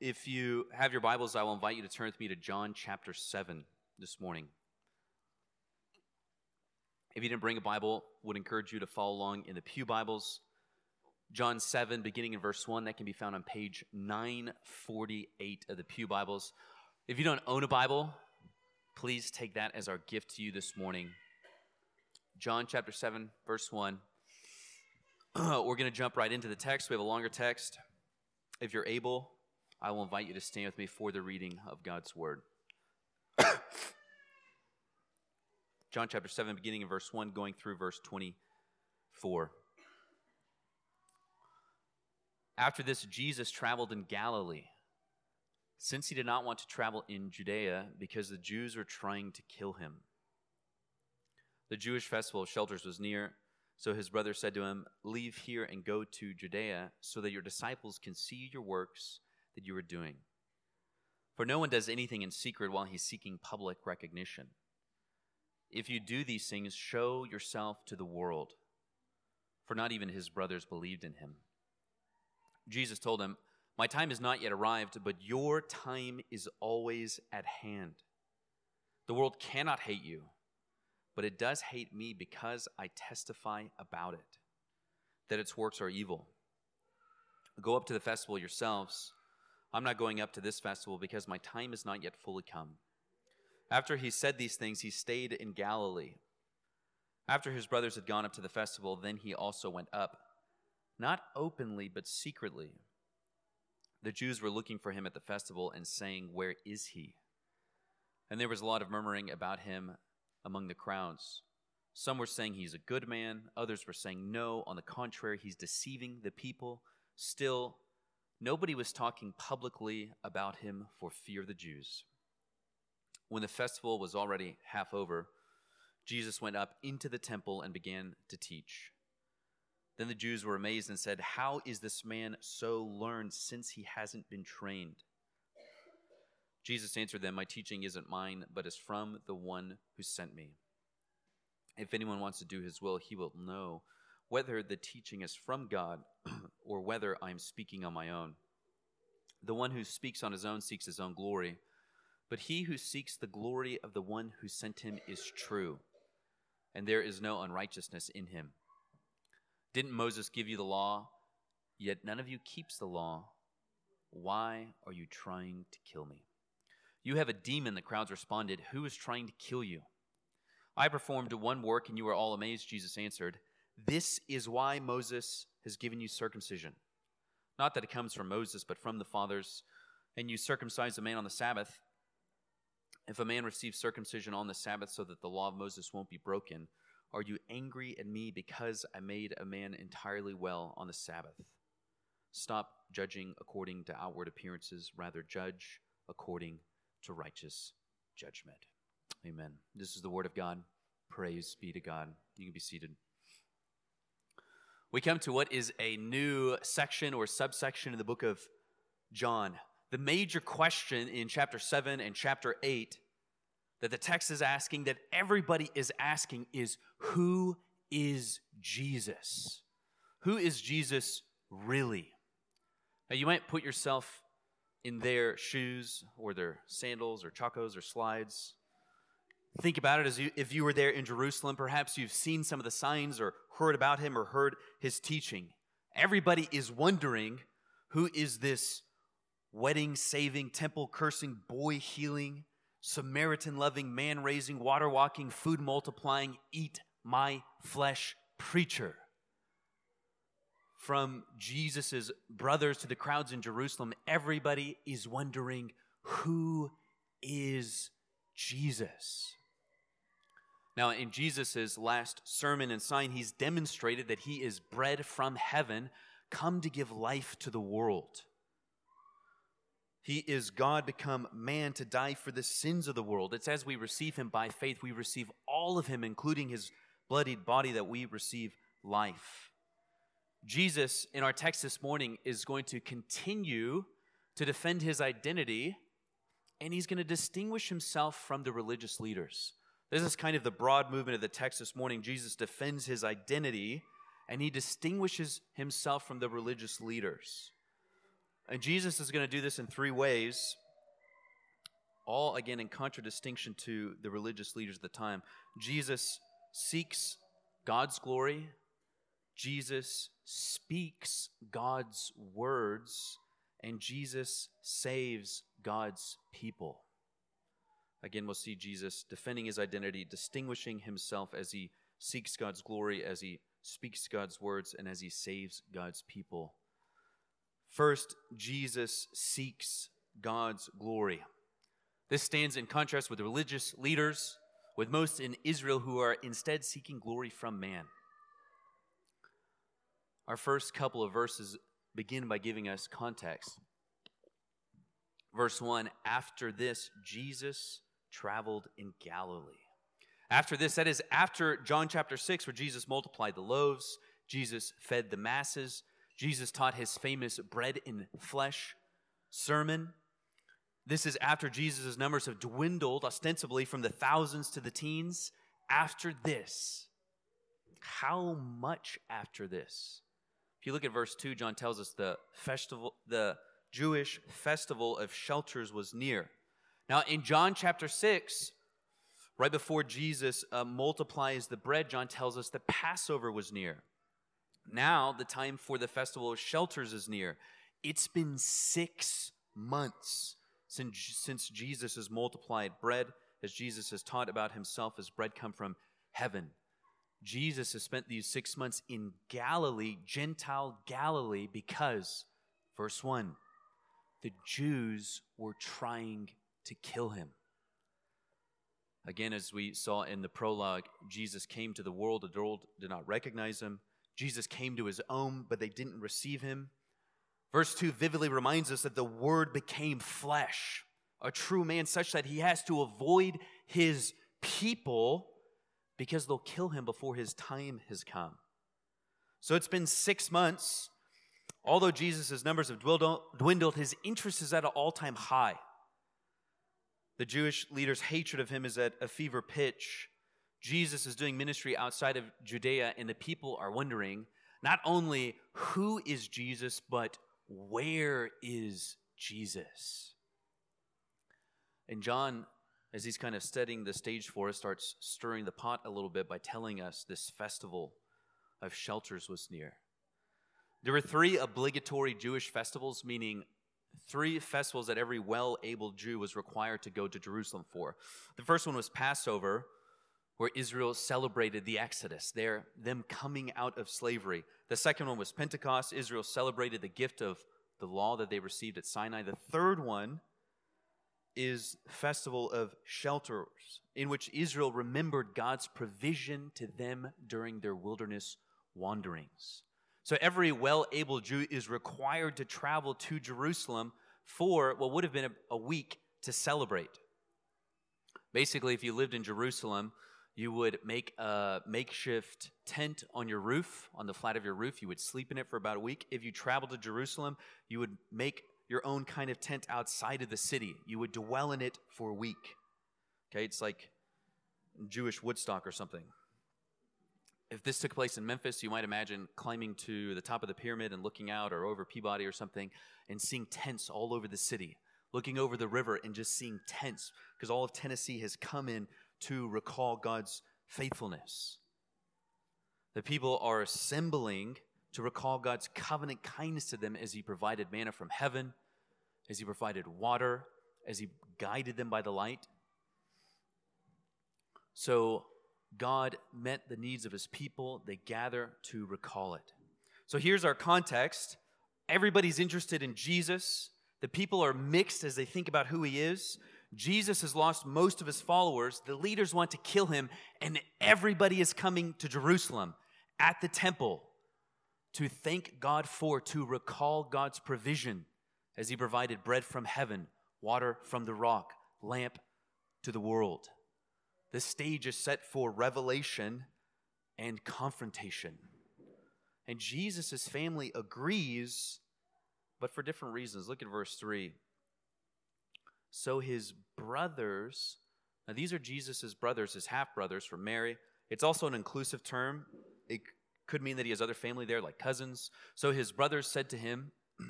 If you have your Bibles, I will invite you to turn with me to John chapter 7 this morning. If you didn't bring a Bible, would encourage you to follow along in the Pew Bibles. John 7, beginning in verse 1, that can be found on page 948 of the Pew Bibles. If you don't own a Bible, please take that as our gift to you this morning. John chapter 7, verse 1. We're going to jump right into the text. We have a longer text. If you're able, I will invite you to stand with me for the reading of God's word. John chapter 7, beginning in verse 1, going through verse 24. After this, Jesus traveled in Galilee, since he did not want to travel in Judea because the Jews were trying to kill him. The Jewish festival of shelters was near, so his brother said to him, Leave here and go to Judea, so that your disciples can see your works that you are doing. For no one does anything in secret while he's seeking public recognition. If you do these things, show yourself to the world. For not even his brothers believed in him. Jesus told him, My time has not yet arrived, but your time is always at hand. The world cannot hate you, but it does hate me because I testify about it, that its works are evil. Go up to the festival yourselves I'm not going up to this festival because my time is not yet fully come. After he said these things, he stayed in Galilee. After his brothers had gone up to the festival, then he also went up, not openly, but secretly. The Jews were looking for him at the festival and saying, Where is he? And there was a lot of murmuring about him among the crowds. Some were saying he's a good man, others were saying, No, on the contrary, he's deceiving the people. Still, Nobody was talking publicly about him for fear of the Jews. When the festival was already half over, Jesus went up into the temple and began to teach. Then the Jews were amazed and said, How is this man so learned since he hasn't been trained? Jesus answered them, My teaching isn't mine, but is from the one who sent me. If anyone wants to do his will, he will know whether the teaching is from God or whether I am speaking on my own. The one who speaks on his own seeks his own glory, but he who seeks the glory of the one who sent him is true, and there is no unrighteousness in him. Didn't Moses give you the law? Yet none of you keeps the law. Why are you trying to kill me? You have a demon, the crowds responded. Who is trying to kill you? I performed one work, and you are all amazed, Jesus answered. This is why Moses has given you circumcision. Not that it comes from Moses, but from the fathers. And you circumcise a man on the Sabbath. If a man receives circumcision on the Sabbath so that the law of Moses won't be broken, are you angry at me because I made a man entirely well on the Sabbath? Stop judging according to outward appearances, rather, judge according to righteous judgment. Amen. This is the word of God. Praise be to God. You can be seated we come to what is a new section or subsection in the book of John. The major question in chapter 7 and chapter 8 that the text is asking, that everybody is asking, is who is Jesus? Who is Jesus really? Now, you might put yourself in their shoes or their sandals or chacos or slides. Think about it as you, if you were there in Jerusalem. Perhaps you've seen some of the signs or heard about him or heard his teaching. Everybody is wondering who is this wedding saving, temple cursing, boy healing, Samaritan loving, man raising, water walking, food multiplying, eat my flesh preacher. From Jesus' brothers to the crowds in Jerusalem, everybody is wondering who is Jesus? Now, in Jesus' last sermon and sign, he's demonstrated that he is bread from heaven, come to give life to the world. He is God become man to die for the sins of the world. It's as we receive him by faith, we receive all of him, including his bloodied body, that we receive life. Jesus, in our text this morning, is going to continue to defend his identity, and he's going to distinguish himself from the religious leaders. This is kind of the broad movement of the text this morning. Jesus defends his identity and he distinguishes himself from the religious leaders. And Jesus is going to do this in three ways, all again in contradistinction to the religious leaders of the time. Jesus seeks God's glory, Jesus speaks God's words, and Jesus saves God's people. Again, we'll see Jesus defending his identity, distinguishing himself as he seeks God's glory, as he speaks God's words, and as he saves God's people. First, Jesus seeks God's glory. This stands in contrast with religious leaders, with most in Israel who are instead seeking glory from man. Our first couple of verses begin by giving us context. Verse 1 After this, Jesus traveled in Galilee. After this, that is after John chapter 6, where Jesus multiplied the loaves, Jesus fed the masses, Jesus taught his famous bread in flesh sermon. This is after Jesus' numbers have dwindled ostensibly from the thousands to the teens. After this, how much after this? If you look at verse 2, John tells us the festival, the Jewish festival of shelters was near. Now, in John chapter 6, right before Jesus uh, multiplies the bread, John tells us that Passover was near. Now, the time for the festival of shelters is near. It's been six months since, since Jesus has multiplied bread, as Jesus has taught about himself as bread come from heaven. Jesus has spent these six months in Galilee, Gentile Galilee, because, verse 1, the Jews were trying to kill him. Again, as we saw in the prologue, Jesus came to the world, the world did not recognize him. Jesus came to his own, but they didn't receive him. Verse 2 vividly reminds us that the Word became flesh, a true man, such that he has to avoid his people because they'll kill him before his time has come. So it's been six months. Although Jesus' numbers have dwindled, his interest is at an all time high. The Jewish leaders' hatred of him is at a fever pitch. Jesus is doing ministry outside of Judea, and the people are wondering not only who is Jesus, but where is Jesus? And John, as he's kind of setting the stage for us, starts stirring the pot a little bit by telling us this festival of shelters was near. There were three obligatory Jewish festivals, meaning three festivals that every well able Jew was required to go to Jerusalem for. The first one was Passover, where Israel celebrated the Exodus, their, them coming out of slavery. The second one was Pentecost. Israel celebrated the gift of the law that they received at Sinai. The third one is festival of shelters in which Israel remembered God's provision to them during their wilderness wanderings. So every well able Jew is required to travel to Jerusalem for what would have been a, week to celebrate. Basically, if you lived in Jerusalem, you would make a makeshift tent on your roof, on the flat of your roof. You would sleep in it for about a week. If you traveled to Jerusalem, you would make your own kind of tent outside of the city. You would dwell in it for a week. Okay, it's like Jewish Woodstock or something if this took place in Memphis, you might imagine climbing to the top of the pyramid and looking out or over Peabody or something and seeing tents all over the city, looking over the river and just seeing tents because all of Tennessee has come in to recall God's faithfulness. The people are assembling to recall God's covenant kindness to them as He provided manna from heaven, as He provided water, as He guided them by the light. So God met the needs of his people. They gather to recall it. So here's our context everybody's interested in Jesus. The people are mixed as they think about who he is. Jesus has lost most of his followers. The leaders want to kill him, and everybody is coming to Jerusalem at the temple to thank God for, to recall God's provision as he provided bread from heaven, water from the rock, lamp to the world. The stage is set for revelation and confrontation. And Jesus' family agrees, but for different reasons. Look at verse 3. So his brothers, now these are Jesus' brothers, his half brothers from Mary. It's also an inclusive term. It could mean that he has other family there, like cousins. So his brothers said to him,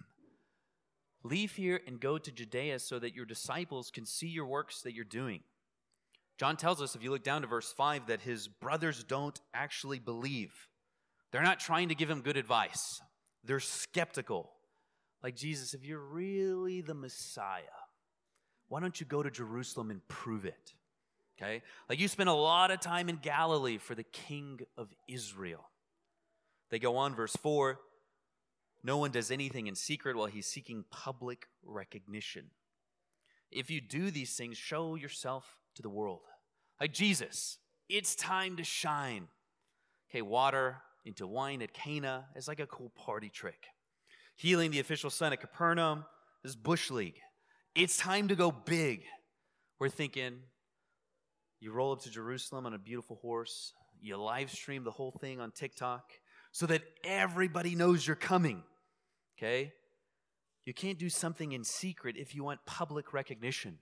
Leave here and go to Judea so that your disciples can see your works that you're doing. John tells us, if you look down to verse 5, that his brothers don't actually believe. They're not trying to give him good advice, they're skeptical. Like, Jesus, if you're really the Messiah, why don't you go to Jerusalem and prove it? Okay? Like, you spent a lot of time in Galilee for the king of Israel. They go on, verse 4 no one does anything in secret while he's seeking public recognition. If you do these things, show yourself to the world. Like Jesus, it's time to shine. Okay, water into wine at Cana is like a cool party trick. Healing the official son at Capernaum is Bush League. It's time to go big. We're thinking you roll up to Jerusalem on a beautiful horse, you live stream the whole thing on TikTok so that everybody knows you're coming. Okay? You can't do something in secret if you want public recognition.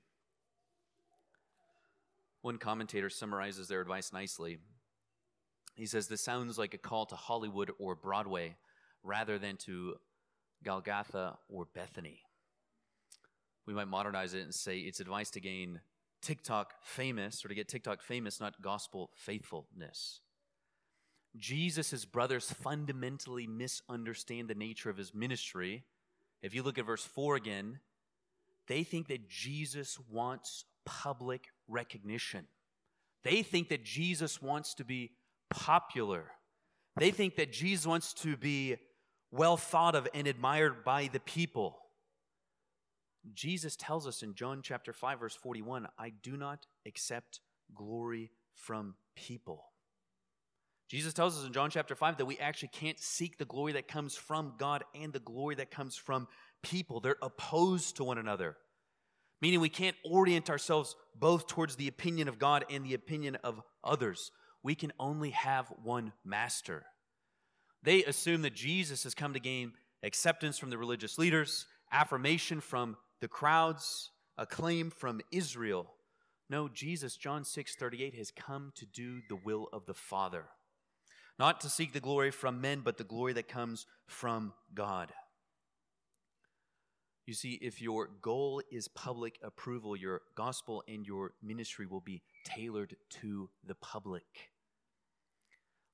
One commentator summarizes their advice nicely. He says, This sounds like a call to Hollywood or Broadway rather than to Golgotha or Bethany. We might modernize it and say it's advice to gain TikTok famous or to get TikTok famous, not gospel faithfulness. Jesus' brothers fundamentally misunderstand the nature of his ministry. If you look at verse 4 again, they think that Jesus wants public recognition. They think that Jesus wants to be popular. They think that Jesus wants to be well thought of and admired by the people. Jesus tells us in John chapter 5 verse 41, I do not accept glory from people. Jesus tells us in John chapter 5 that we actually can't seek the glory that comes from God and the glory that comes from people. They're opposed to one another, meaning we can't orient ourselves both towards the opinion of God and the opinion of others. We can only have one master. They assume that Jesus has come to gain acceptance from the religious leaders, affirmation from the crowds, acclaim from Israel. No, Jesus, John 6 38, has come to do the will of the Father not to seek the glory from men, but the glory that comes from God. You see, if your goal is public approval, your gospel and your ministry will be tailored to the public.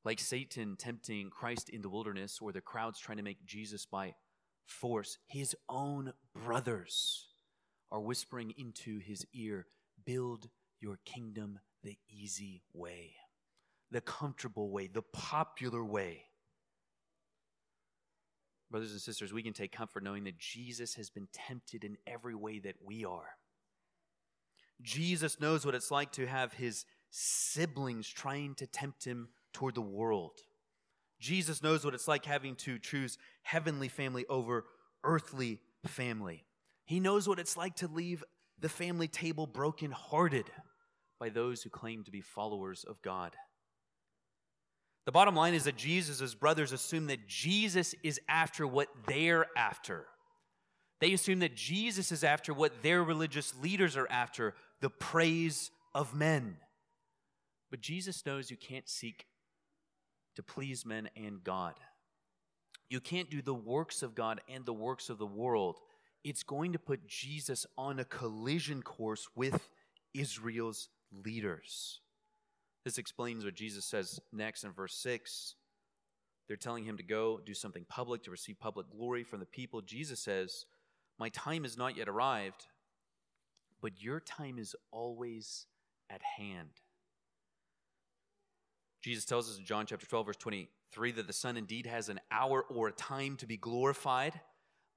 Like Satan tempting Christ in the wilderness, or the crowds trying to make Jesus by force, his own brothers are whispering into his ear, Build your kingdom the easy way the comfortable way, the popular way. Brothers and sisters, we can take comfort knowing that Jesus has been tempted in every way that we are. Jesus knows what it's like to have his siblings trying to tempt him toward the world. Jesus knows what it's like having to choose heavenly family over earthly family. He knows what it's like to leave the family table brokenhearted by those who claim to be followers of God. The bottom line is that Jesus' brothers assume that Jesus is after what they're after. They assume that Jesus is after what their religious leaders are after the praise of men. But Jesus knows you can't seek to please men and God. You can't do the works of God and the works of the world. It's going to put Jesus on a collision course with Israel's leaders. This explains what Jesus says next in verse 6. They're telling him to go do something public to receive public glory from the people. Jesus says, My time has not yet arrived, but your time is always at hand. Jesus tells us in John chapter 12, verse 23, that the Son indeed has an hour or a time to be glorified,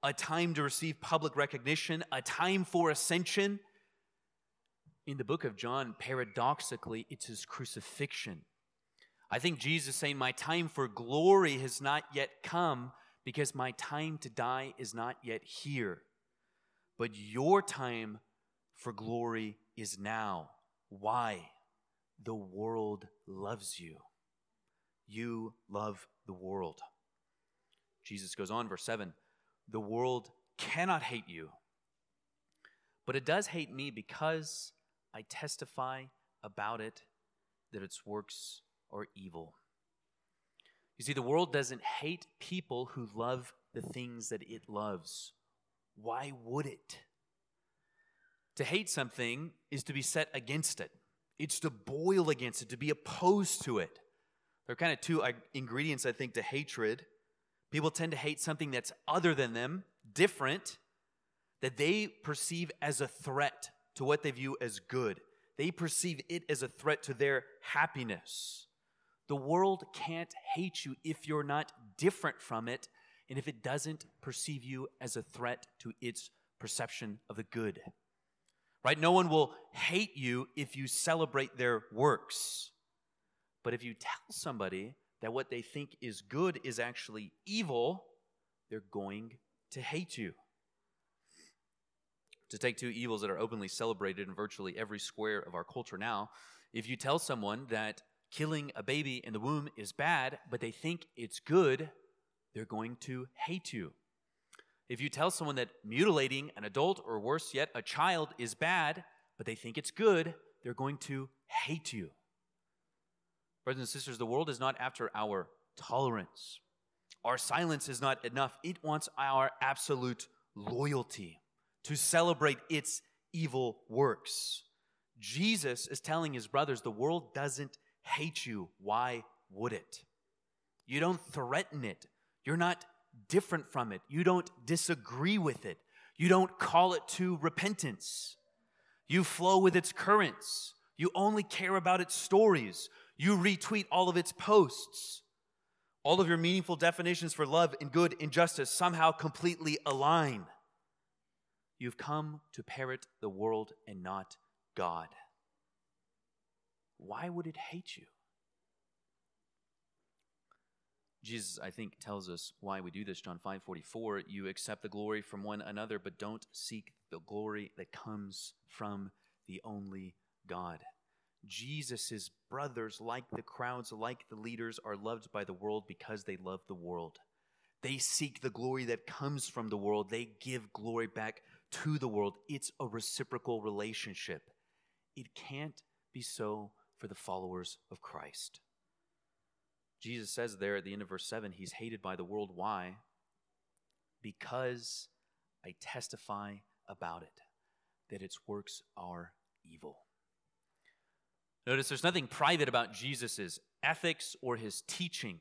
a time to receive public recognition, a time for ascension, in the book of John, paradoxically, it's his crucifixion. I think Jesus saying, My time for glory has not yet come because my time to die is not yet here. But your time for glory is now. Why? The world loves you. You love the world. Jesus goes on, verse 7 The world cannot hate you, but it does hate me because I testify about it that its works are evil. You see, the world doesn't hate people who love the things that it loves. why would it? To hate something is to be set against it, it's to boil against it, to be opposed to it. There are kind of two uh, ingredients, I think, to hatred. People tend to hate something that's other than them, different, that they perceive as a threat to what they view as good. They perceive it as a threat to their happiness. The world can't hate you if you're not different from it and if it doesn't perceive you as a threat to its perception of the good. Right? No one will hate you if you celebrate their works. But if you tell somebody that what they think is good is actually evil, they're going to hate you. To take two evils that are openly celebrated in virtually every square of our culture now, if you tell someone that killing a baby in the womb is bad, but they think it's good, they're going to hate you. If you tell someone that mutilating an adult or worse yet, a child is bad, but they think it's good, they're going to hate you. Brothers and sisters, the world is not after our tolerance. Our silence is not enough. It wants our absolute loyalty to celebrate its evil works. Jesus is telling his brothers the world doesn't hate you. Why would it? You don't threaten it. You're not different from it. You don't disagree with it. You don't call it to repentance. You flow with its currents. You only care about its stories. You retweet all of its posts. All of your meaningful definitions for love and good and justice somehow completely align. You've come to parrot the world and not God. Why would it hate you? Jesus, I think, tells us why we do this. John 5 44, you accept the glory from one another, but don't seek the glory that comes from the only God. Jesus' brothers, like the crowds, like the leaders, are loved by the world because they love the world. They seek the glory that comes from the world. They give glory back to the world. It's a reciprocal relationship. It can't be so for the followers of Christ. Jesus says there at the end of verse 7, he's hated by the world. Why? Because I testify about it, that its works are evil. Notice there's nothing private about Jesus' ethics or his teaching,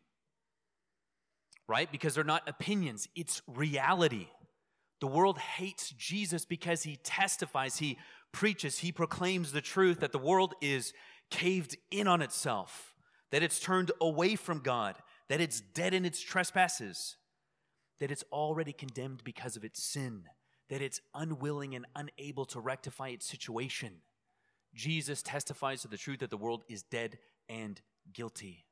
right? Because they're not opinions, it's reality. The world hates Jesus because he testifies, he preaches, he proclaims the truth that the world is caved in on itself that it's turned away from God, that it's dead in its trespasses, that it's already condemned because of its sin, that it's unwilling and unable to rectify its situation. Jesus testifies to the truth that the world is dead and guilty.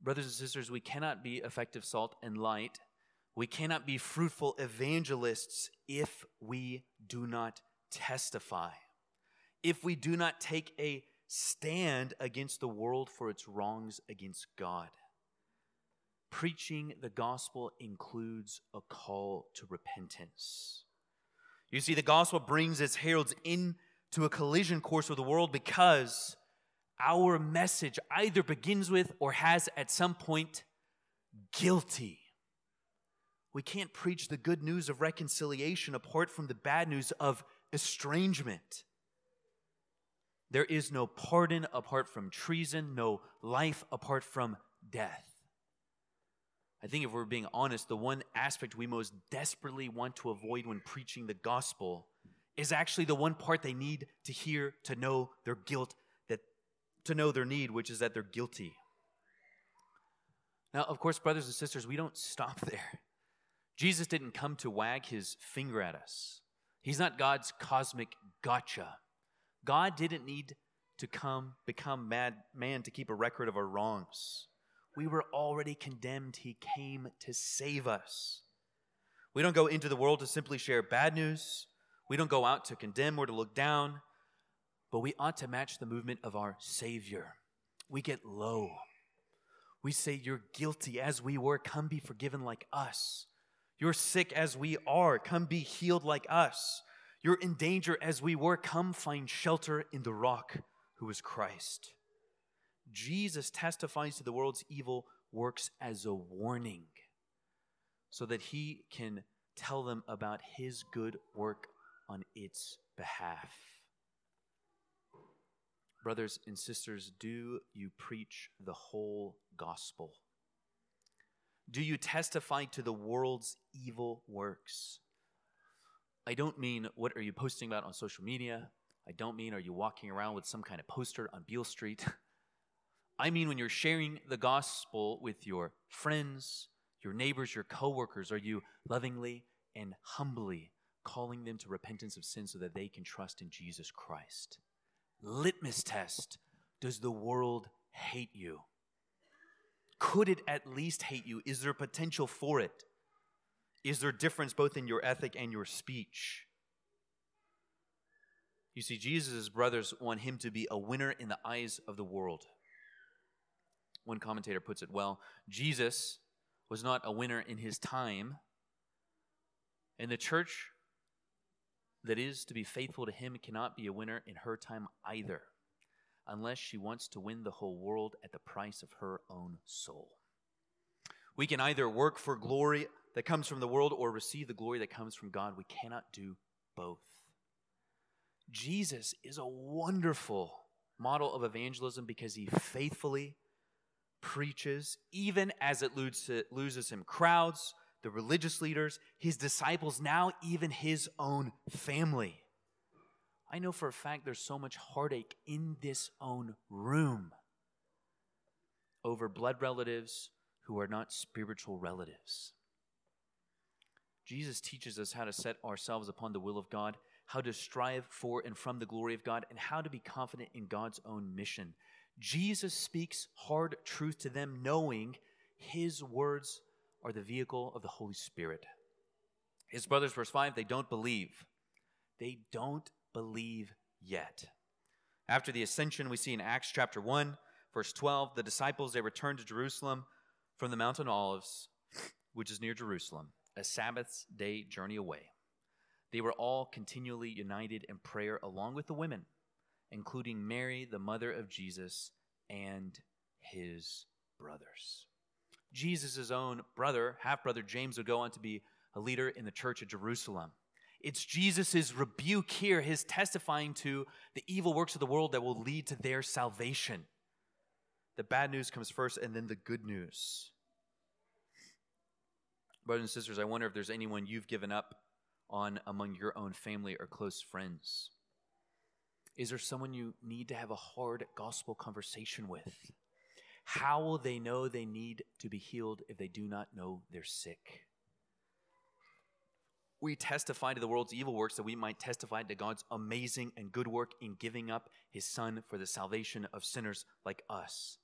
Brothers and sisters, we cannot be effective salt and light. We cannot be fruitful evangelists if we do not testify. If we do not take a stand against the world for its wrongs against God. Preaching the gospel includes a call to repentance. You see, the gospel brings its heralds into a collision course with the world because our message either begins with or has at some point guilty. We can't preach the good news of reconciliation apart from the bad news of estrangement. There is no pardon apart from treason, no life apart from death. I think if we're being honest, the one aspect we most desperately want to avoid when preaching the gospel is actually the one part they need to hear to know their guilt, that to know their need, which is that they're guilty. Now, of course, brothers and sisters, we don't stop there. Jesus didn't come to wag his finger at us. He's not God's cosmic gotcha. God didn't need to come become mad man to keep a record of our wrongs. We were already condemned. He came to save us. We don't go into the world to simply share bad news. We don't go out to condemn or to look down, but we ought to match the movement of our Savior. We get low. We say, You're guilty as we were. Come be forgiven like us. You're sick as we are. Come be healed like us. You're in danger as we were. Come find shelter in the rock who is Christ. Jesus testifies to the world's evil works as a warning so that he can tell them about his good work on its behalf. Brothers and sisters, do you preach the whole gospel? Do you testify to the world's evil works? I don't mean what are you posting about on social media? I don't mean are you walking around with some kind of poster on Beale Street? I mean when you're sharing the gospel with your friends, your neighbors, your coworkers, are you lovingly and humbly calling them to repentance of sin so that they can trust in Jesus Christ? Litmus test Does the world hate you? Could it at least hate you? Is there potential for it? Is there difference both in your ethic and your speech? You see, Jesus' brothers want him to be a winner in the eyes of the world. One commentator puts it well Jesus was not a winner in his time, and the church that is to be faithful to him cannot be a winner in her time either, unless she wants to win the whole world at the price of her own soul. We can either work for glory that comes from the world or receive the glory that comes from God. We cannot do both. Jesus is a wonderful model of evangelism because he faithfully preaches, even as it loses him crowds, the religious leaders, his disciples, now even his own family. I know for a fact there's so much heartache in this own room over blood relatives who are not spiritual relatives. Jesus teaches us how to set ourselves upon the will of God, how to strive for and from the glory of God, and how to be confident in God's own mission. Jesus speaks hard truth to them, knowing his words are the vehicle of the Holy Spirit. His brothers, verse 5, they don't believe. They don't believe yet. After the ascension, we see in Acts chapter 1, verse 12, the disciples, they returned to Jerusalem from the Mount of Olives, which is near Jerusalem, a Sabbath day journey away. They were all continually united in prayer along with the women, including Mary, the mother of Jesus, and his brothers. Jesus' own brother, half brother James, would go on to be a leader in the church at Jerusalem. It's Jesus' rebuke here, his testifying to the evil works of the world that will lead to their salvation. The bad news comes first, and then the good news. Brothers and sisters, I wonder if there's anyone you've given up on among your own family or close friends. Is there someone you need to have a hard gospel conversation with? How will they know they need to be healed if they do not know they're sick? We testify to the world's evil works that we might testify to God's amazing and good work in giving up his son for the salvation of sinners like us.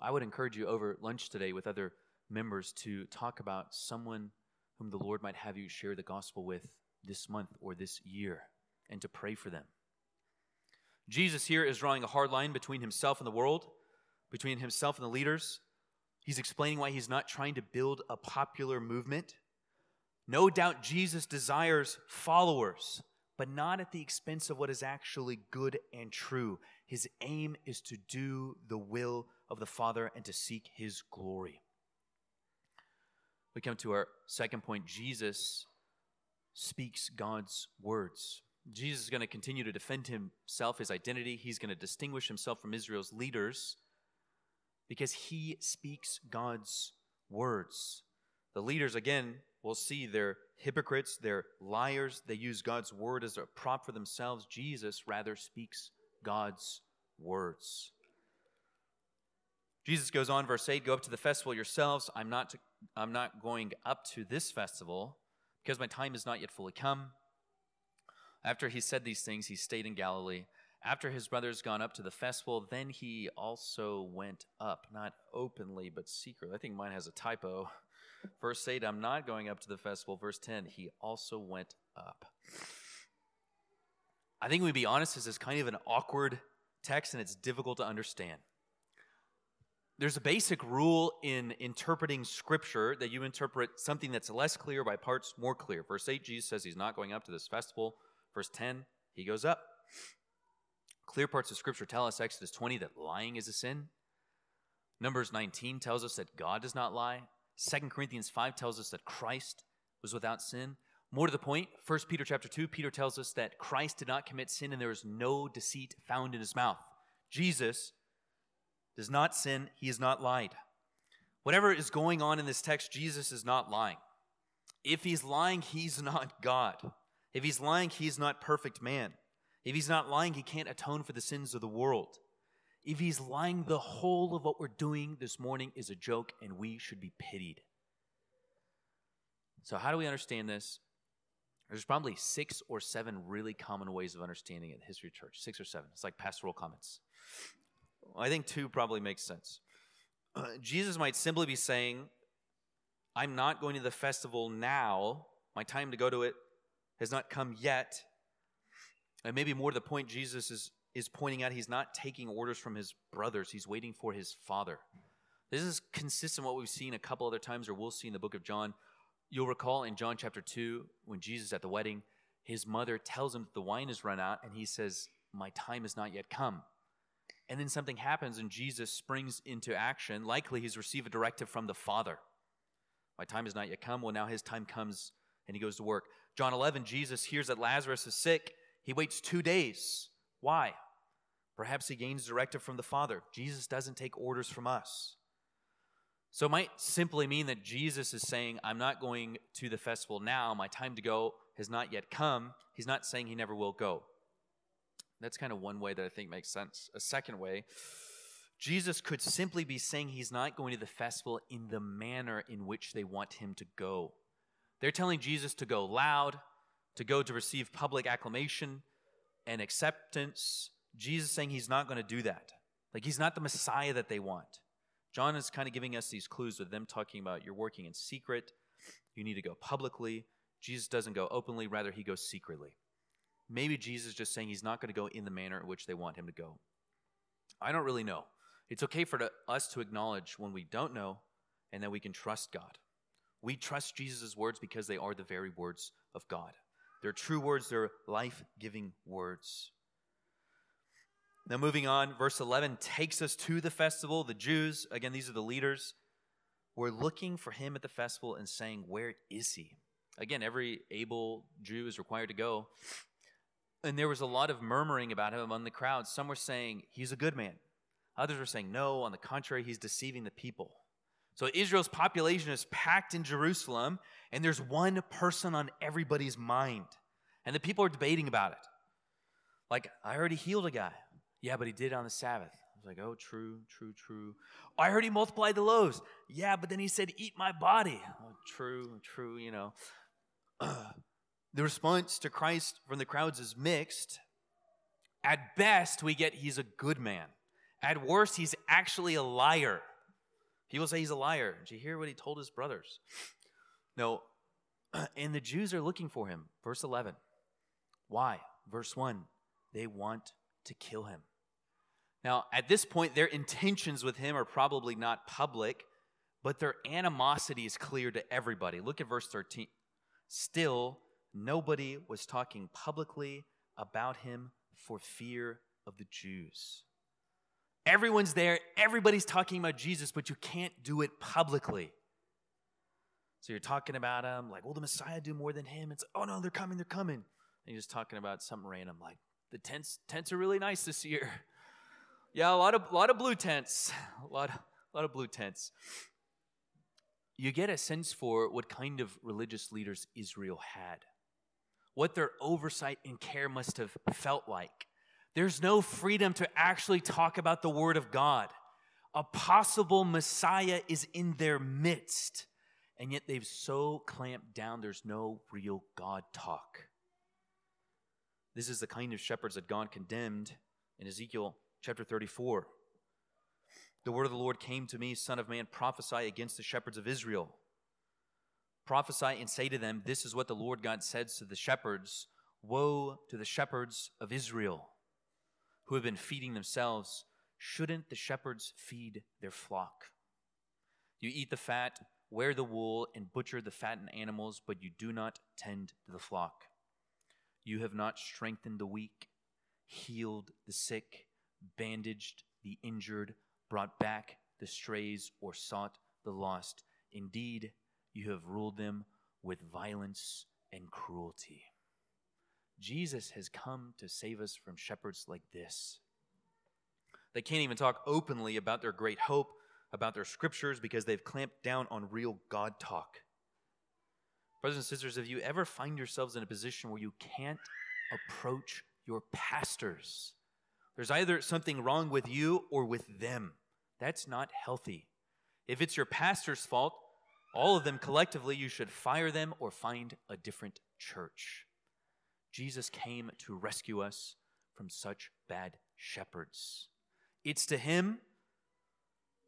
I would encourage you over lunch today with other members to talk about someone whom the Lord might have you share the gospel with this month or this year and to pray for them. Jesus here is drawing a hard line between himself and the world between himself and the leaders. He's explaining why he's not trying to build a popular movement. No doubt Jesus desires followers, but not at the expense of what is actually good and true. His aim is to do the will of the Father and to seek his glory. We come to our second point Jesus speaks God's words. Jesus is going to continue to defend himself, his identity. He's going to distinguish himself from Israel's leaders because he speaks God's words. The leaders, again, will see they're hypocrites, they're liars, they use God's word as a prop for themselves. Jesus rather speaks God's words. Jesus goes on, verse 8 Go up to the festival yourselves. I'm not, to, I'm not going up to this festival because my time is not yet fully come. After he said these things, he stayed in Galilee. After his brothers gone up to the festival, then he also went up, not openly, but secretly. I think mine has a typo. Verse 8, I'm not going up to the festival. Verse 10, he also went up. I think we'd be honest, this is kind of an awkward text and it's difficult to understand. There's a basic rule in interpreting scripture that you interpret something that's less clear by parts more clear. Verse 8, Jesus says he's not going up to this festival. Verse 10, he goes up. Clear parts of Scripture tell us, Exodus 20, that lying is a sin. Numbers 19 tells us that God does not lie. 2 Corinthians 5 tells us that Christ was without sin. More to the point, 1 Peter chapter 2, Peter tells us that Christ did not commit sin and there is no deceit found in his mouth. Jesus does not sin, he has not lied. Whatever is going on in this text, Jesus is not lying. If he's lying, he's not God. If he's lying, he's not perfect man. If he's not lying, he can't atone for the sins of the world. If he's lying, the whole of what we're doing this morning is a joke and we should be pitied. So, how do we understand this? There's probably six or seven really common ways of understanding it in the history of church. Six or seven. It's like pastoral comments. I think two probably makes sense. Jesus might simply be saying, I'm not going to the festival now. My time to go to it has not come yet. And maybe more to the point, Jesus is, is pointing out he's not taking orders from his brothers, he's waiting for his father. This is consistent with what we've seen a couple other times, or we'll see in the book of John. You'll recall in John chapter 2, when Jesus at the wedding, his mother tells him that the wine has run out, and he says, My time has not yet come. And then something happens, and Jesus springs into action. Likely, he's received a directive from the Father. My time has not yet come. Well, now his time comes, and he goes to work. John 11, Jesus hears that Lazarus is sick. He waits two days. Why? Perhaps he gains directive from the Father. Jesus doesn't take orders from us. So it might simply mean that Jesus is saying, I'm not going to the festival now. My time to go has not yet come. He's not saying he never will go. That's kind of one way that I think makes sense. A second way, Jesus could simply be saying he's not going to the festival in the manner in which they want him to go. They're telling Jesus to go loud, to go to receive public acclamation and acceptance. Jesus saying he's not going to do that. Like he's not the Messiah that they want. John is kind of giving us these clues with them talking about you're working in secret, you need to go publicly. Jesus doesn't go openly, rather, he goes secretly. Maybe Jesus is just saying he's not going to go in the manner in which they want him to go. I don't really know. It's okay for us to acknowledge when we don't know and that we can trust God. We trust Jesus' words because they are the very words of God. They're true words, they're life giving words. Now, moving on, verse 11 takes us to the festival. The Jews, again, these are the leaders, were looking for him at the festival and saying, Where is he? Again, every able Jew is required to go. And there was a lot of murmuring about him among the crowd. Some were saying, He's a good man. Others were saying, No, on the contrary, he's deceiving the people. So Israel's population is packed in Jerusalem, and there's one person on everybody's mind. And the people are debating about it. Like, I already healed a guy. Yeah, but he did it on the Sabbath. I was like, oh, true, true, true. I heard he multiplied the loaves. Yeah, but then he said, eat my body. Oh, true, true, you know. the response to Christ from the crowds is mixed. At best, we get he's a good man. At worst, he's actually a liar. People say he's a liar. Did you hear what he told his brothers? No. And the Jews are looking for him. Verse 11. Why? Verse 1. They want to kill him. Now, at this point, their intentions with him are probably not public, but their animosity is clear to everybody. Look at verse 13. Still, nobody was talking publicly about him for fear of the Jews. Everyone's there, everybody's talking about Jesus, but you can't do it publicly. So you're talking about him, like, will the Messiah do more than him? It's, oh no, they're coming, they're coming. And you're just talking about something random, like, the tents, tents are really nice this year. Yeah, a lot of, lot of blue tents, a lot, a lot of blue tents. You get a sense for what kind of religious leaders Israel had, what their oversight and care must have felt like. There's no freedom to actually talk about the Word of God. A possible Messiah is in their midst, and yet they've so clamped down, there's no real God talk. This is the kind of shepherds that God condemned in Ezekiel chapter 34. The word of the Lord came to me, Son of man, prophesy against the shepherds of Israel. Prophesy and say to them, This is what the Lord God says to the shepherds Woe to the shepherds of Israel who have been feeding themselves. Shouldn't the shepherds feed their flock? You eat the fat, wear the wool, and butcher the fattened animals, but you do not tend to the flock. You have not strengthened the weak, healed the sick, bandaged the injured, brought back the strays, or sought the lost. Indeed, you have ruled them with violence and cruelty. Jesus has come to save us from shepherds like this. They can't even talk openly about their great hope, about their scriptures, because they've clamped down on real God talk. Brothers and sisters, if you ever find yourselves in a position where you can't approach your pastors, there's either something wrong with you or with them. That's not healthy. If it's your pastor's fault, all of them collectively, you should fire them or find a different church. Jesus came to rescue us from such bad shepherds. It's to him,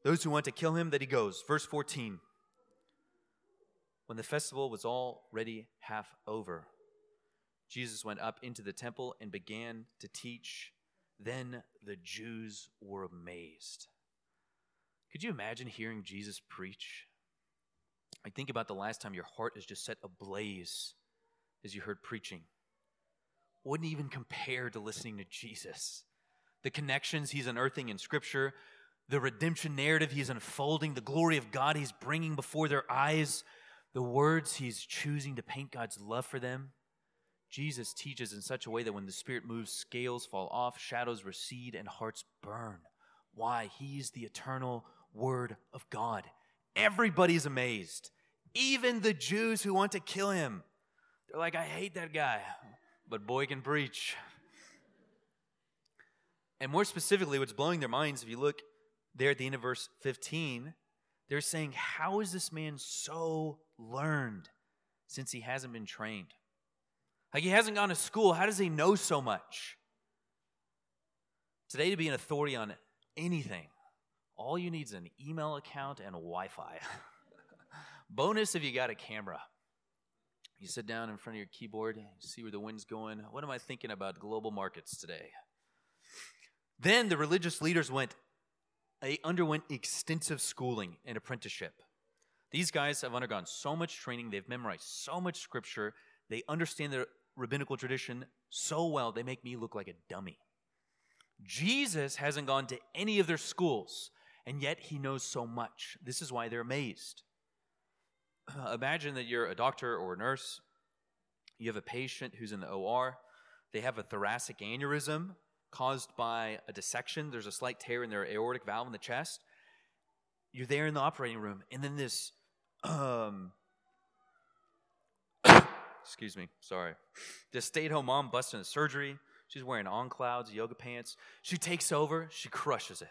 those who want to kill him, that he goes. Verse 14. When the festival was already half over, Jesus went up into the temple and began to teach. Then the Jews were amazed. Could you imagine hearing Jesus preach? I think about the last time your heart is just set ablaze as you heard preaching. Wouldn't even compare to listening to Jesus. The connections he's unearthing in Scripture, the redemption narrative he's unfolding, the glory of God he's bringing before their eyes, the words he's choosing to paint God's love for them. Jesus teaches in such a way that when the Spirit moves, scales fall off, shadows recede, and hearts burn. Why? He's the eternal Word of God. Everybody's amazed, even the Jews who want to kill him. They're like, I hate that guy, but boy can preach. And more specifically, what's blowing their minds, if you look there at the end of verse 15, they're saying, How is this man so learned since he hasn't been trained? Like he hasn't gone to school. How does he know so much? Today, to be an authority on anything, all you need is an email account and Wi Fi. Bonus if you got a camera. You sit down in front of your keyboard, see where the wind's going. What am I thinking about global markets today? Then the religious leaders went, they underwent extensive schooling and apprenticeship. These guys have undergone so much training, they've memorized so much scripture, they understand the rabbinical tradition so well, they make me look like a dummy. Jesus hasn't gone to any of their schools, and yet he knows so much. This is why they're amazed. Imagine that you're a doctor or a nurse, you have a patient who's in the OR, they have a thoracic aneurysm caused by a dissection, there's a slight tear in their aortic valve in the chest. You're there in the operating room, and then this, um, excuse me, sorry, this stay at home mom busts into surgery. She's wearing on clouds, yoga pants. She takes over, she crushes it.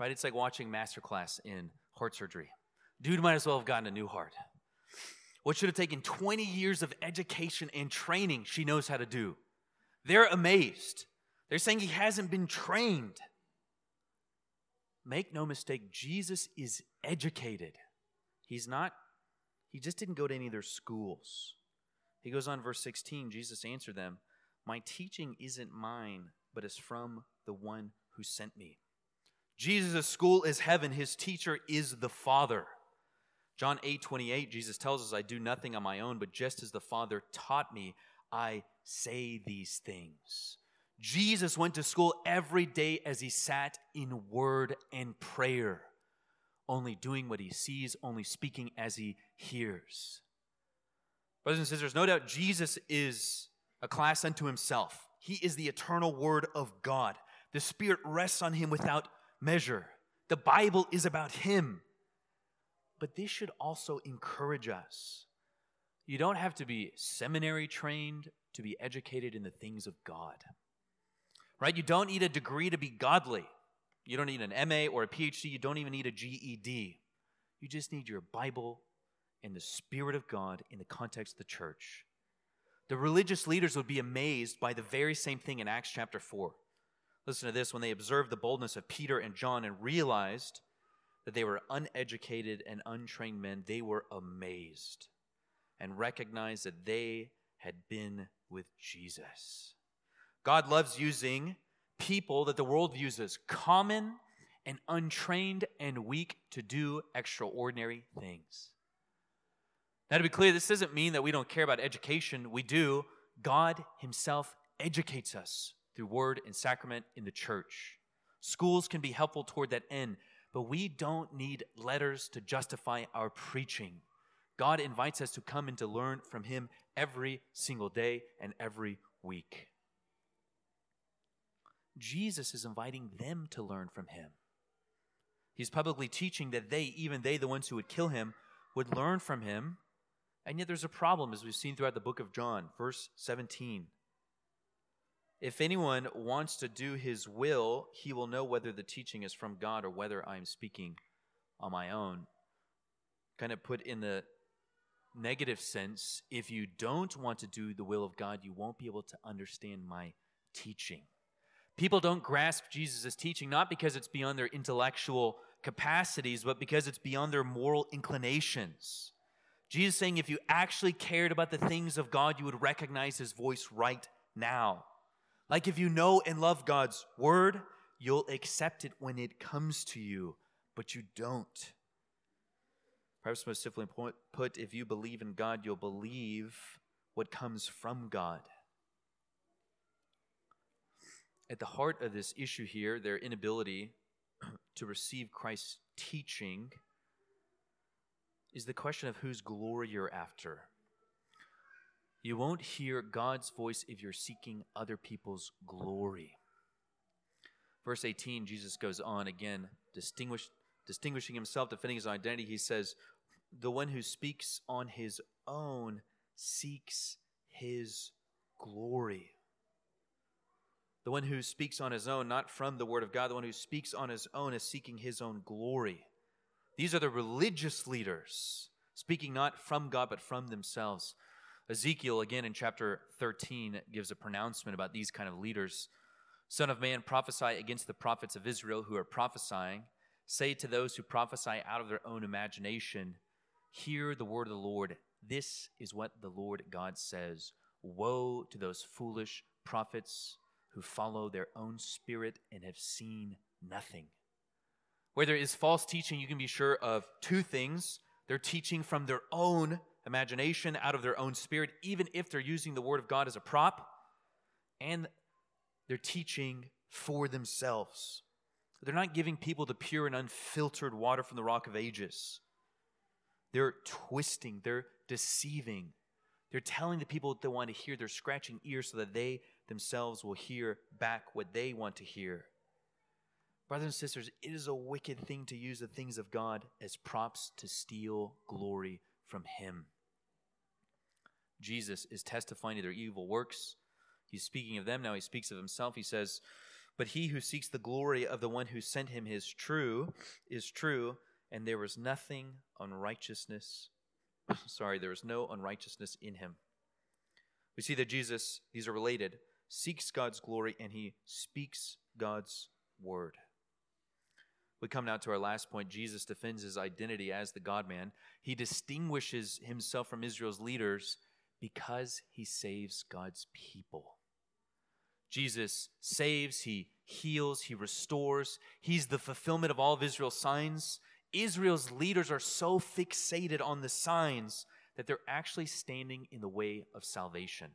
Right? It's like watching masterclass in heart surgery. Dude might as well have gotten a new heart. What should have taken 20 years of education and training, she knows how to do. They're amazed. They're saying he hasn't been trained. Make no mistake, Jesus is educated. He's not, he just didn't go to any of their schools. He goes on, verse 16 Jesus answered them, My teaching isn't mine, but is from the one who sent me. Jesus' school is heaven, his teacher is the Father. John 8 28, Jesus tells us, I do nothing on my own, but just as the Father taught me, I say these things. Jesus went to school every day as he sat in word and prayer, only doing what he sees, only speaking as he hears. Brothers and sisters, no doubt Jesus is a class unto himself. He is the eternal word of God. The Spirit rests on him without measure. The Bible is about him. But this should also encourage us. You don't have to be seminary trained to be educated in the things of God. Right? You don't need a degree to be godly. You don't need an MA or a PhD. You don't even need a GED. You just need your Bible and the Spirit of God in the context of the church. The religious leaders would be amazed by the very same thing in Acts chapter 4. Listen to this when they observed the boldness of Peter and John and realized that they were uneducated and untrained men, they were amazed and recognized that they had been with Jesus. God loves using people that the world views as common and untrained and weak to do extraordinary things. Now, to be clear, this doesn't mean that we don't care about education. We do. God Himself educates us through word and sacrament in the church. Schools can be helpful toward that end, but we don't need letters to justify our preaching. God invites us to come and to learn from Him every single day and every week. Jesus is inviting them to learn from Him. He's publicly teaching that they, even they, the ones who would kill Him, would learn from Him. And yet there's a problem, as we've seen throughout the book of John, verse 17. If anyone wants to do his will, he will know whether the teaching is from God or whether I'm speaking on my own. Kind of put in the negative sense, if you don't want to do the will of God, you won't be able to understand my teaching. People don't grasp Jesus' teaching not because it's beyond their intellectual capacities, but because it's beyond their moral inclinations. Jesus saying, if you actually cared about the things of God, you would recognize his voice right now. Like if you know and love God's word, you'll accept it when it comes to you, but you don't. Perhaps most simply put, if you believe in God, you'll believe what comes from God. At the heart of this issue here, their inability to receive Christ's teaching is the question of whose glory you're after. You won't hear God's voice if you're seeking other people's glory. Verse 18, Jesus goes on again, distinguish, distinguishing himself, defending his identity. He says, The one who speaks on his own seeks his glory. The one who speaks on his own, not from the word of God, the one who speaks on his own is seeking his own glory. These are the religious leaders, speaking not from God, but from themselves. Ezekiel, again in chapter 13, gives a pronouncement about these kind of leaders. Son of man, prophesy against the prophets of Israel who are prophesying. Say to those who prophesy out of their own imagination, Hear the word of the Lord. This is what the Lord God says Woe to those foolish prophets who follow their own spirit and have seen nothing. Where there is false teaching, you can be sure of two things. They're teaching from their own imagination, out of their own spirit, even if they're using the Word of God as a prop, and they're teaching for themselves. They're not giving people the pure and unfiltered water from the rock of ages. They're twisting, they're deceiving. They're telling the people what they want to hear. They're scratching ears so that they themselves will hear back what they want to hear. Brothers and sisters, it is a wicked thing to use the things of God as props to steal glory from Him. Jesus is testifying to their evil works. He's speaking of them now, he speaks of himself. He says, But he who seeks the glory of the one who sent him is true, is true, and there was nothing unrighteousness. Sorry, there is no unrighteousness in him. We see that Jesus, these are related, seeks God's glory and he speaks God's word. We come now to our last point. Jesus defends his identity as the God man. He distinguishes himself from Israel's leaders because he saves God's people. Jesus saves, he heals, he restores. He's the fulfillment of all of Israel's signs. Israel's leaders are so fixated on the signs that they're actually standing in the way of salvation.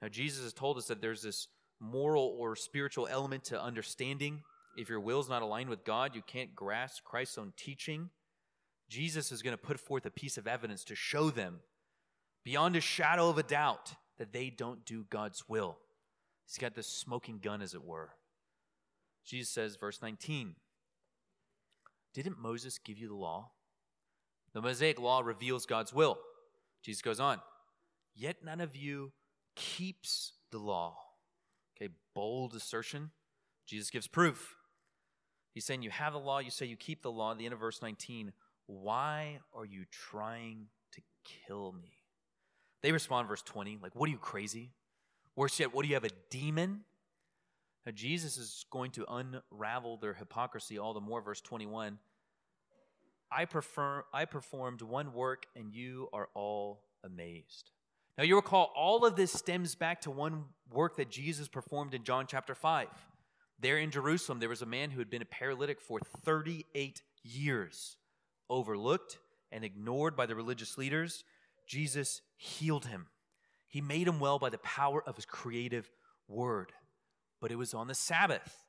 Now, Jesus has told us that there's this moral or spiritual element to understanding. If your will is not aligned with God, you can't grasp Christ's own teaching. Jesus is going to put forth a piece of evidence to show them, beyond a shadow of a doubt, that they don't do God's will. He's got this smoking gun, as it were. Jesus says, verse 19, Didn't Moses give you the law? The Mosaic law reveals God's will. Jesus goes on, Yet none of you keeps the law. Okay, bold assertion. Jesus gives proof. He's saying, You have the law, you say you keep the law. At the end of verse 19, why are you trying to kill me? They respond, verse 20, like, What are you crazy? Worse yet, what do you have a demon? Now, Jesus is going to unravel their hypocrisy all the more. Verse 21 I, prefer, I performed one work, and you are all amazed. Now, you recall all of this stems back to one work that Jesus performed in John chapter 5. There in Jerusalem, there was a man who had been a paralytic for 38 years, overlooked and ignored by the religious leaders. Jesus healed him. He made him well by the power of his creative word. But it was on the Sabbath.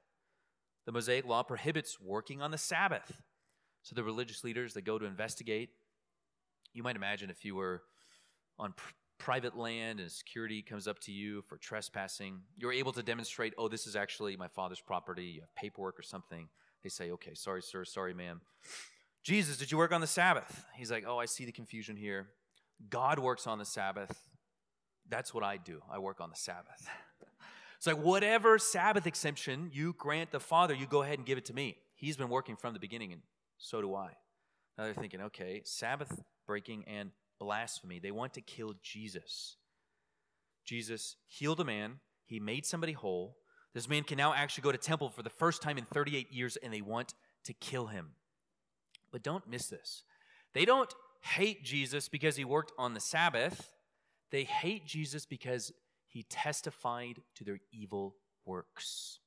The Mosaic law prohibits working on the Sabbath. So the religious leaders, they go to investigate. You might imagine if you were on pr- private land and security comes up to you for trespassing, you're able to demonstrate, oh, this is actually my father's property, you have paperwork or something. They say, okay, sorry, sir, sorry, ma'am. Jesus, did you work on the Sabbath? He's like, oh, I see the confusion here. God works on the Sabbath. That's what I do. I work on the Sabbath. It's like whatever Sabbath exemption you grant the Father, you go ahead and give it to me. He's been working from the beginning, and so do I. Now they're thinking, okay, Sabbath breaking and blasphemy. They want to kill Jesus. Jesus healed a man, he made somebody whole. This man can now actually go to temple for the first time in 38 years, and they want to kill him. But don't miss this. They don't hate Jesus because he worked on the Sabbath. They hate Jesus because he testified to their evil works.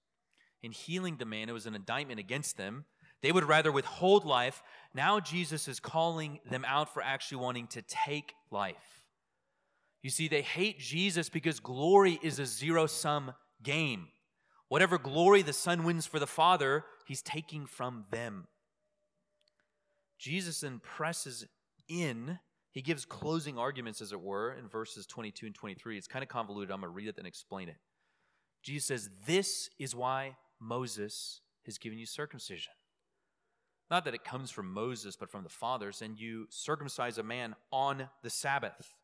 In healing the man, it was an indictment against them. They would rather withhold life. Now Jesus is calling them out for actually wanting to take life. You see, they hate Jesus because glory is a zero sum game. Whatever glory the Son wins for the Father, he's taking from them. Jesus then presses in. He gives closing arguments, as it were, in verses 22 and 23. It's kind of convoluted. I'm going to read it and explain it. Jesus says, This is why Moses has given you circumcision. Not that it comes from Moses, but from the fathers, and you circumcise a man on the Sabbath.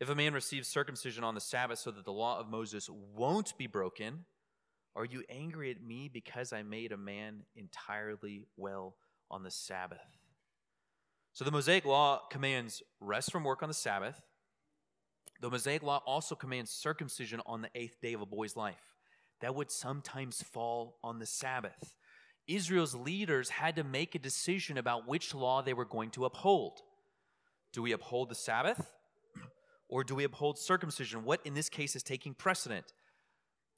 If a man receives circumcision on the Sabbath so that the law of Moses won't be broken, are you angry at me because I made a man entirely well on the Sabbath? So the Mosaic Law commands rest from work on the Sabbath. The Mosaic Law also commands circumcision on the eighth day of a boy's life. That would sometimes fall on the Sabbath. Israel's leaders had to make a decision about which law they were going to uphold. Do we uphold the Sabbath or do we uphold circumcision? What in this case is taking precedent?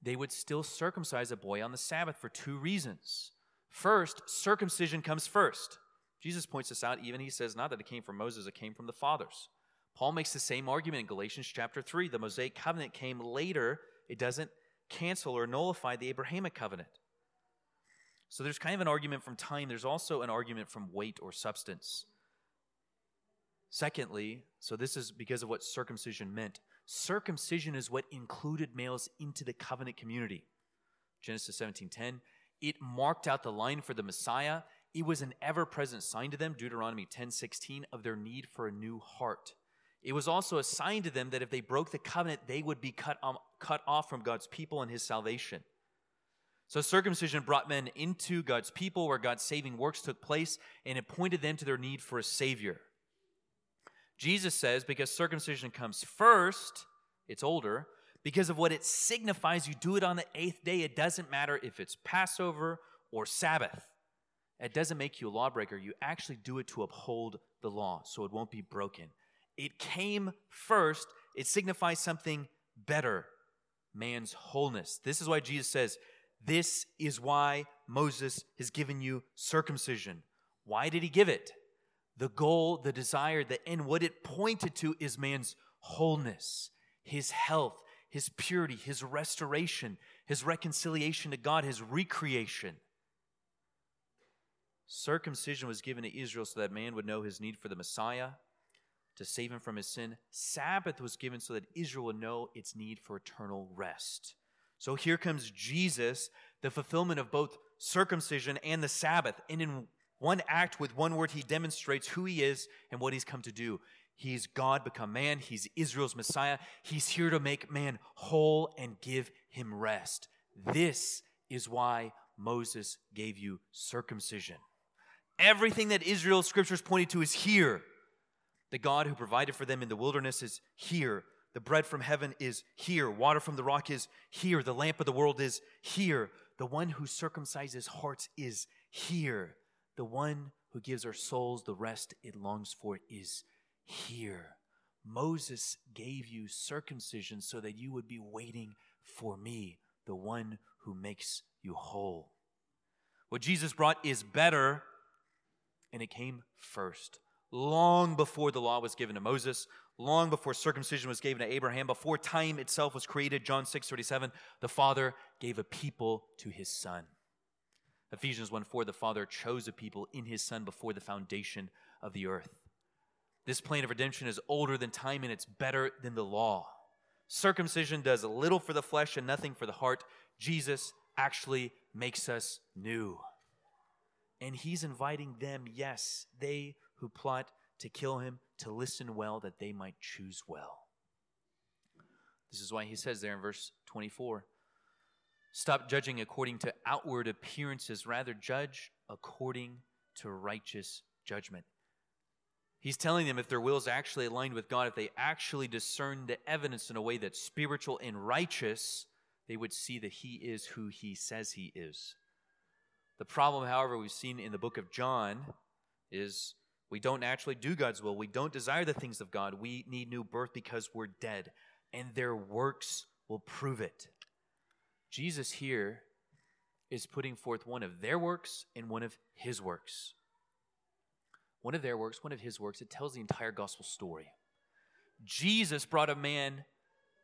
They would still circumcise a boy on the Sabbath for two reasons. First, circumcision comes first. Jesus points this out, even he says, not that it came from Moses, it came from the fathers. Paul makes the same argument in Galatians chapter 3. The Mosaic covenant came later, it doesn't cancel or nullify the Abrahamic covenant. So there's kind of an argument from time, there's also an argument from weight or substance. Secondly, so this is because of what circumcision meant. Circumcision is what included males into the covenant community. Genesis 17:10, it marked out the line for the Messiah it was an ever present sign to them, Deuteronomy 10 16, of their need for a new heart. It was also a sign to them that if they broke the covenant, they would be cut, um, cut off from God's people and his salvation. So circumcision brought men into God's people where God's saving works took place, and it pointed them to their need for a Savior. Jesus says, because circumcision comes first, it's older, because of what it signifies, you do it on the eighth day. It doesn't matter if it's Passover or Sabbath. It doesn't make you a lawbreaker. You actually do it to uphold the law so it won't be broken. It came first, it signifies something better man's wholeness. This is why Jesus says, This is why Moses has given you circumcision. Why did he give it? The goal, the desire, the end, what it pointed to is man's wholeness, his health, his purity, his restoration, his reconciliation to God, his recreation. Circumcision was given to Israel so that man would know his need for the Messiah to save him from his sin. Sabbath was given so that Israel would know its need for eternal rest. So here comes Jesus, the fulfillment of both circumcision and the Sabbath. And in one act, with one word, he demonstrates who he is and what he's come to do. He's God become man. He's Israel's Messiah. He's here to make man whole and give him rest. This is why Moses gave you circumcision. Everything that Israel's scriptures pointed to is here. The God who provided for them in the wilderness is here. The bread from heaven is here. Water from the rock is here. The lamp of the world is here. The one who circumcises hearts is here. The one who gives our souls the rest it longs for is here. Moses gave you circumcision so that you would be waiting for me, the one who makes you whole. What Jesus brought is better and it came first. Long before the law was given to Moses, long before circumcision was given to Abraham, before time itself was created, John 6 37, the Father gave a people to his Son. Ephesians 1 4, the Father chose a people in his Son before the foundation of the earth. This plan of redemption is older than time and it's better than the law. Circumcision does little for the flesh and nothing for the heart. Jesus actually makes us new. And he's inviting them, yes, they who plot to kill him, to listen well that they might choose well. This is why he says there in verse 24 Stop judging according to outward appearances, rather, judge according to righteous judgment. He's telling them if their will is actually aligned with God, if they actually discern the evidence in a way that's spiritual and righteous, they would see that He is who He says He is. The problem, however, we've seen in the book of John is we don't actually do God's will. We don't desire the things of God. We need new birth because we're dead, and their works will prove it. Jesus here is putting forth one of their works and one of his works. One of their works, one of his works, it tells the entire gospel story. Jesus brought a man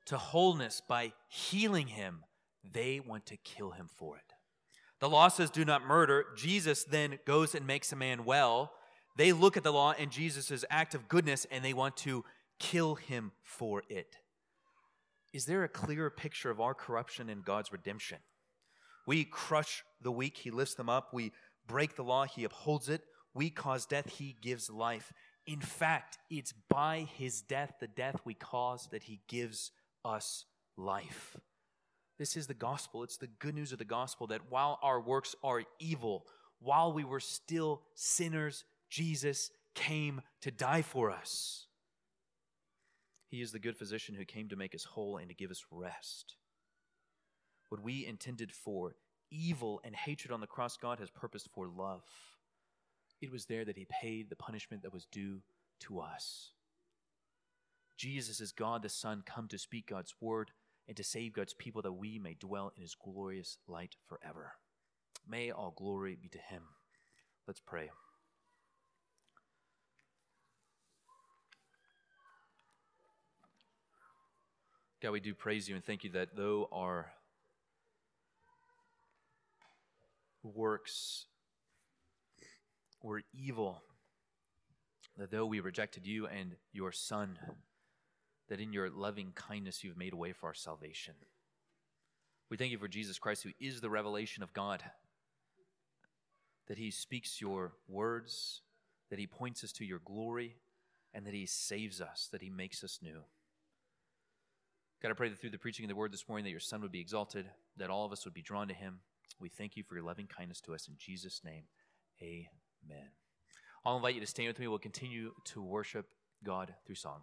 to wholeness by healing him. They want to kill him for it. The law says, do not murder. Jesus then goes and makes a man well. They look at the law and Jesus' act of goodness and they want to kill him for it. Is there a clearer picture of our corruption and God's redemption? We crush the weak, He lifts them up. We break the law, He upholds it. We cause death, He gives life. In fact, it's by His death, the death we cause, that He gives us life. This is the gospel. It's the good news of the gospel that while our works are evil, while we were still sinners, Jesus came to die for us. He is the good physician who came to make us whole and to give us rest. What we intended for evil and hatred on the cross, God has purposed for love. It was there that He paid the punishment that was due to us. Jesus is God the Son, come to speak God's word and to save God's people that we may dwell in His glorious light forever. May all glory be to Him. Let's pray. God, we do praise you and thank you that though our works were evil, that though we rejected you and your Son, that in your loving kindness you've made a way for our salvation. We thank you for Jesus Christ, who is the revelation of God, that he speaks your words, that he points us to your glory, and that he saves us, that he makes us new. God, I pray that through the preaching of the word this morning, that your Son would be exalted, that all of us would be drawn to him. We thank you for your loving kindness to us. In Jesus' name, amen. I'll invite you to stand with me. We'll continue to worship God through song.